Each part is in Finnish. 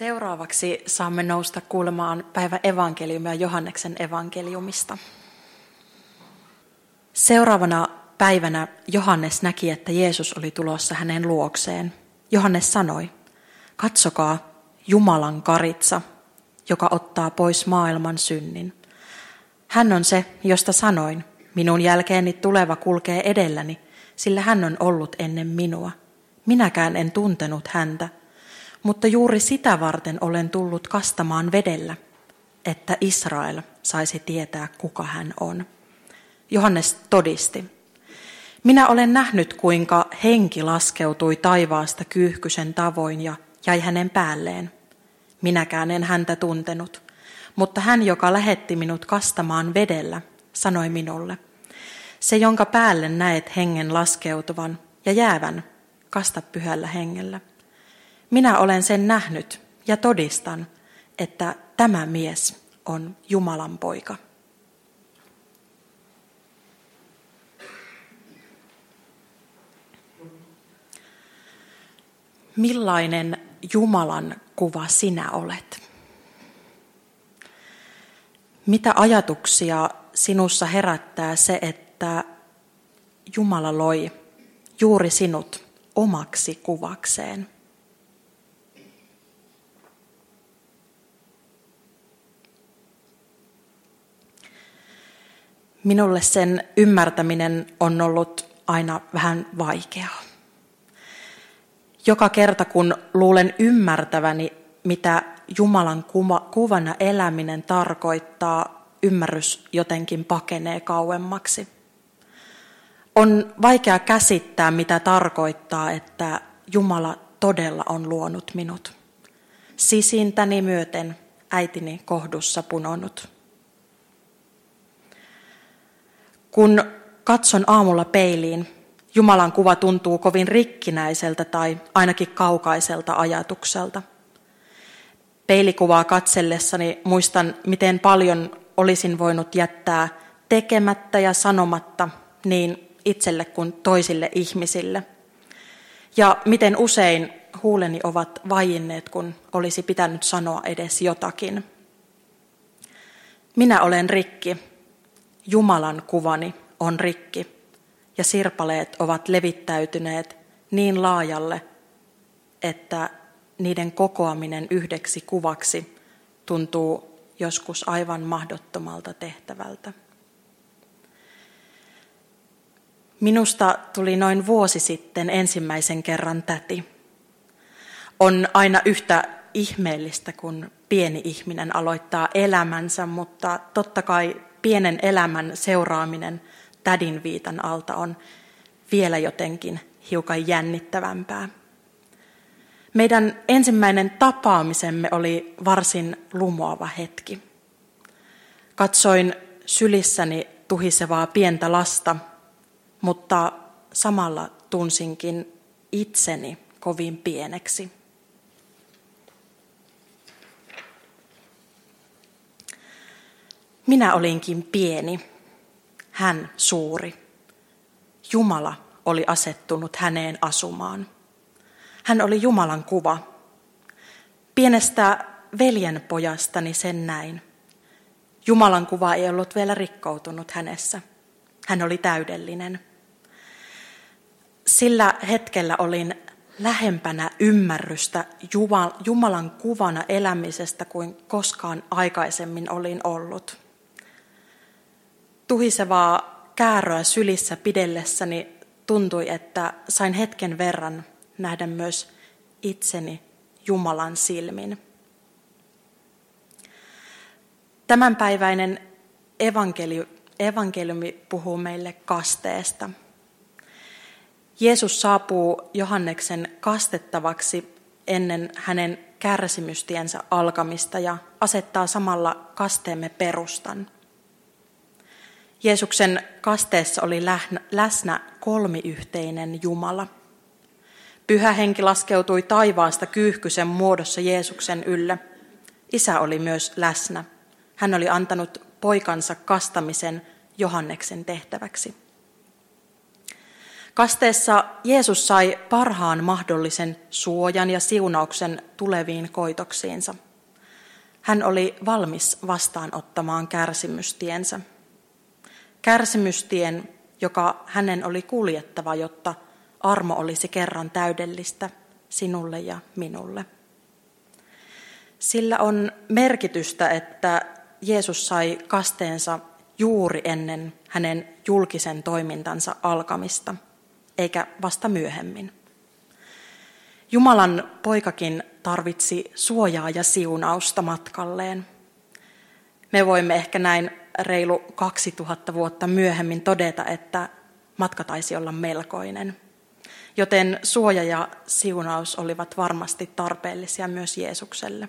Seuraavaksi saamme nousta kuulemaan päivän evankeliumia Johanneksen evankeliumista. Seuraavana päivänä Johannes näki, että Jeesus oli tulossa hänen luokseen. Johannes sanoi, katsokaa Jumalan karitsa, joka ottaa pois maailman synnin. Hän on se, josta sanoin, minun jälkeeni tuleva kulkee edelläni, sillä hän on ollut ennen minua. Minäkään en tuntenut häntä, mutta juuri sitä varten olen tullut kastamaan vedellä, että Israel saisi tietää, kuka hän on. Johannes todisti, minä olen nähnyt, kuinka henki laskeutui taivaasta kyyhkysen tavoin ja jäi hänen päälleen. Minäkään en häntä tuntenut, mutta hän, joka lähetti minut kastamaan vedellä, sanoi minulle, se, jonka päälle näet hengen laskeutuvan ja jäävän, kasta pyhällä hengellä. Minä olen sen nähnyt ja todistan, että tämä mies on Jumalan poika. Millainen Jumalan kuva sinä olet? Mitä ajatuksia sinussa herättää se, että Jumala loi juuri sinut omaksi kuvakseen? Minulle sen ymmärtäminen on ollut aina vähän vaikeaa. Joka kerta kun luulen ymmärtäväni, mitä Jumalan kuvana eläminen tarkoittaa, ymmärrys jotenkin pakenee kauemmaksi. On vaikea käsittää, mitä tarkoittaa, että Jumala todella on luonut minut. Sisintäni myöten äitini kohdussa punonut. Kun katson aamulla peiliin, Jumalan kuva tuntuu kovin rikkinäiseltä tai ainakin kaukaiselta ajatukselta. Peilikuvaa katsellessani muistan, miten paljon olisin voinut jättää tekemättä ja sanomatta niin itselle kuin toisille ihmisille. Ja miten usein huuleni ovat vaienneet, kun olisi pitänyt sanoa edes jotakin. Minä olen rikki. Jumalan kuvani on rikki ja sirpaleet ovat levittäytyneet niin laajalle, että niiden kokoaminen yhdeksi kuvaksi tuntuu joskus aivan mahdottomalta tehtävältä. Minusta tuli noin vuosi sitten ensimmäisen kerran täti. On aina yhtä ihmeellistä, kun pieni ihminen aloittaa elämänsä, mutta totta kai pienen elämän seuraaminen – tädin viitan alta on vielä jotenkin hiukan jännittävämpää. Meidän ensimmäinen tapaamisemme oli varsin lumoava hetki. Katsoin sylissäni tuhisevaa pientä lasta, mutta samalla tunsinkin itseni kovin pieneksi. Minä olinkin pieni hän suuri. Jumala oli asettunut häneen asumaan. Hän oli Jumalan kuva. Pienestä veljenpojastani sen näin. Jumalan kuva ei ollut vielä rikkoutunut hänessä. Hän oli täydellinen. Sillä hetkellä olin lähempänä ymmärrystä Jumalan kuvana elämisestä kuin koskaan aikaisemmin olin ollut tuhisevaa kääröä sylissä pidellessäni tuntui, että sain hetken verran nähdä myös itseni Jumalan silmin. Tämänpäiväinen evankeliumi, evankeliumi puhuu meille kasteesta. Jeesus saapuu Johanneksen kastettavaksi ennen hänen kärsimystiensä alkamista ja asettaa samalla kasteemme perustan – Jeesuksen kasteessa oli läsnä kolmiyhteinen Jumala. Pyhä henki laskeutui taivaasta kyyhkysen muodossa Jeesuksen ylle. Isä oli myös läsnä. Hän oli antanut poikansa kastamisen Johanneksen tehtäväksi. Kasteessa Jeesus sai parhaan mahdollisen suojan ja siunauksen tuleviin koitoksiinsa. Hän oli valmis vastaanottamaan kärsimystiensä. Kärsimystien, joka hänen oli kuljettava, jotta armo olisi kerran täydellistä sinulle ja minulle. Sillä on merkitystä, että Jeesus sai kasteensa juuri ennen hänen julkisen toimintansa alkamista, eikä vasta myöhemmin. Jumalan poikakin tarvitsi suojaa ja siunausta matkalleen. Me voimme ehkä näin reilu 2000 vuotta myöhemmin todeta, että matka taisi olla melkoinen. Joten suoja ja siunaus olivat varmasti tarpeellisia myös Jeesukselle.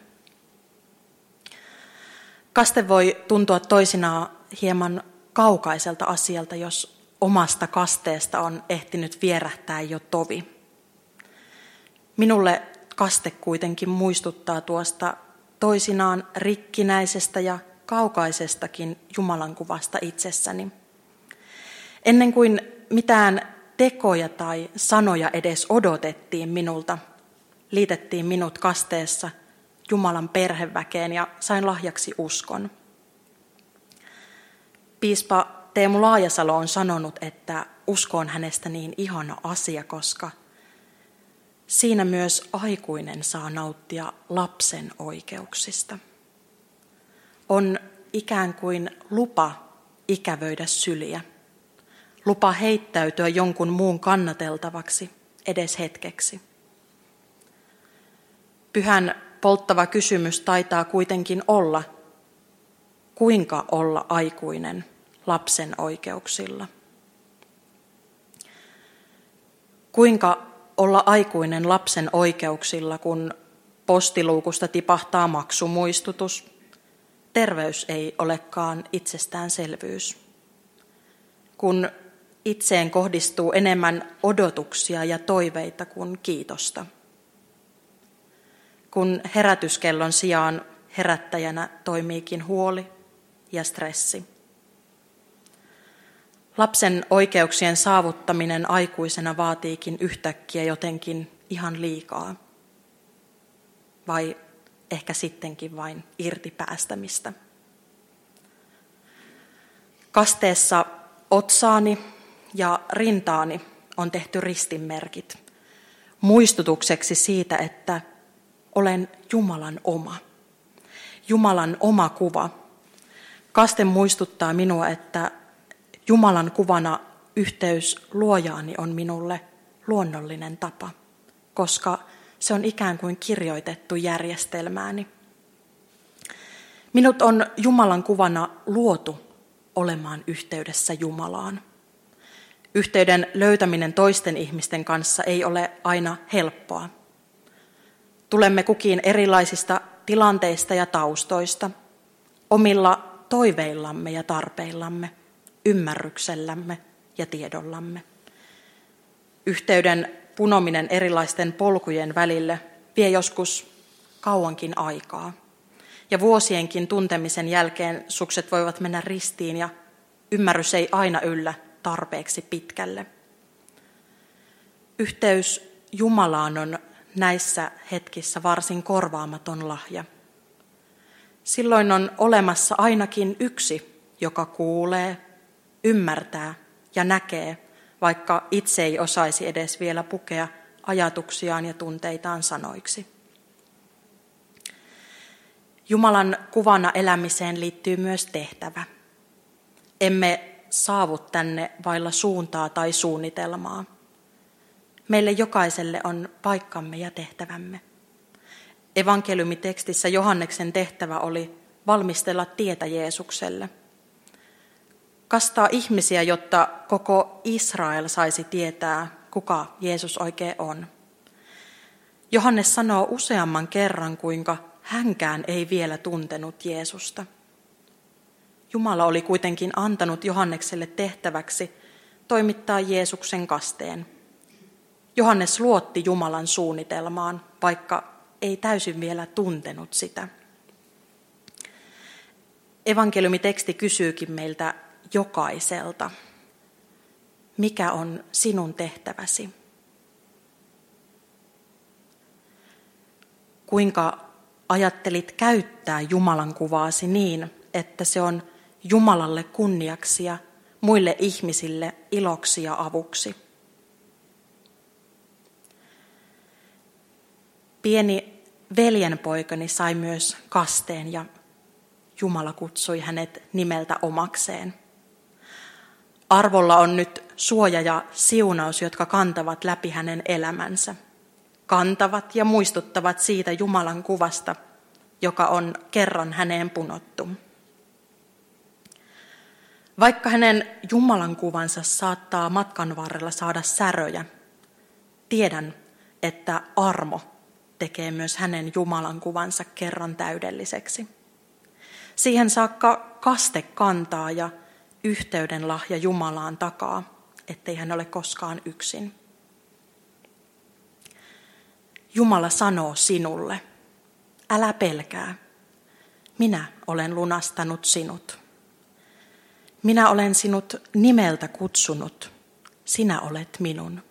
Kaste voi tuntua toisinaan hieman kaukaiselta asialta, jos omasta kasteesta on ehtinyt vierähtää jo tovi. Minulle kaste kuitenkin muistuttaa tuosta toisinaan rikkinäisestä ja kaukaisestakin Jumalan kuvasta itsessäni. Ennen kuin mitään tekoja tai sanoja edes odotettiin minulta, liitettiin minut kasteessa Jumalan perheväkeen ja sain lahjaksi uskon. Piispa Teemu Laajasalo on sanonut, että usko on hänestä niin ihana asia, koska siinä myös aikuinen saa nauttia lapsen oikeuksista. On ikään kuin lupa ikävöidä syliä, lupa heittäytyä jonkun muun kannateltavaksi edes hetkeksi. Pyhän polttava kysymys taitaa kuitenkin olla, kuinka olla aikuinen lapsen oikeuksilla. Kuinka olla aikuinen lapsen oikeuksilla, kun postiluukusta tipahtaa maksumuistutus. Terveys ei olekaan itsestäänselvyys. Kun itseen kohdistuu enemmän odotuksia ja toiveita kuin kiitosta. Kun herätyskellon sijaan herättäjänä toimiikin huoli ja stressi. Lapsen oikeuksien saavuttaminen aikuisena vaatiikin yhtäkkiä jotenkin ihan liikaa. Vai ehkä sittenkin vain irtipäästämistä. Kasteessa otsaani ja rintaani on tehty ristinmerkit muistutukseksi siitä, että olen Jumalan oma. Jumalan oma kuva. Kaste muistuttaa minua, että Jumalan kuvana yhteys luojaani on minulle luonnollinen tapa, koska se on ikään kuin kirjoitettu järjestelmääni. Minut on Jumalan kuvana luotu olemaan yhteydessä Jumalaan. Yhteyden löytäminen toisten ihmisten kanssa ei ole aina helppoa. Tulemme kukin erilaisista tilanteista ja taustoista, omilla toiveillamme ja tarpeillamme – ymmärryksellämme ja tiedollamme. Yhteyden punominen erilaisten polkujen välille vie joskus kauankin aikaa. Ja vuosienkin tuntemisen jälkeen sukset voivat mennä ristiin ja ymmärrys ei aina yllä tarpeeksi pitkälle. Yhteys Jumalaan on näissä hetkissä varsin korvaamaton lahja. Silloin on olemassa ainakin yksi, joka kuulee, ymmärtää ja näkee, vaikka itse ei osaisi edes vielä pukea ajatuksiaan ja tunteitaan sanoiksi. Jumalan kuvana elämiseen liittyy myös tehtävä. Emme saavu tänne vailla suuntaa tai suunnitelmaa. Meille jokaiselle on paikkamme ja tehtävämme. Evankeliumitekstissä Johanneksen tehtävä oli valmistella tietä Jeesukselle – kastaa ihmisiä, jotta koko Israel saisi tietää, kuka Jeesus oikein on. Johannes sanoo useamman kerran, kuinka hänkään ei vielä tuntenut Jeesusta. Jumala oli kuitenkin antanut Johannekselle tehtäväksi toimittaa Jeesuksen kasteen. Johannes luotti Jumalan suunnitelmaan, vaikka ei täysin vielä tuntenut sitä. Evankeliumiteksti kysyykin meiltä jokaiselta. mikä on sinun tehtäväsi? Kuinka ajattelit käyttää Jumalan kuvaasi niin, että se on Jumalalle kunniaksi ja muille ihmisille iloksi ja avuksi? Pieni veljenpoikani sai myös kasteen ja Jumala kutsui hänet nimeltä omakseen. Arvolla on nyt suoja ja siunaus, jotka kantavat läpi hänen elämänsä. Kantavat ja muistuttavat siitä Jumalan kuvasta, joka on kerran häneen punottu. Vaikka hänen Jumalan kuvansa saattaa matkan varrella saada säröjä, tiedän, että armo tekee myös hänen Jumalan kuvansa kerran täydelliseksi. Siihen saakka kaste kantaa ja yhteyden lahja Jumalaan takaa, ettei hän ole koskaan yksin. Jumala sanoo sinulle, älä pelkää, minä olen lunastanut sinut. Minä olen sinut nimeltä kutsunut, sinä olet minun.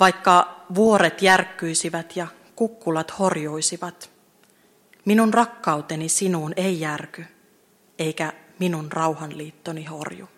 Vaikka vuoret järkkyisivät ja kukkulat horjuisivat, minun rakkauteni sinuun ei järky, eikä minun rauhanliittoni horju.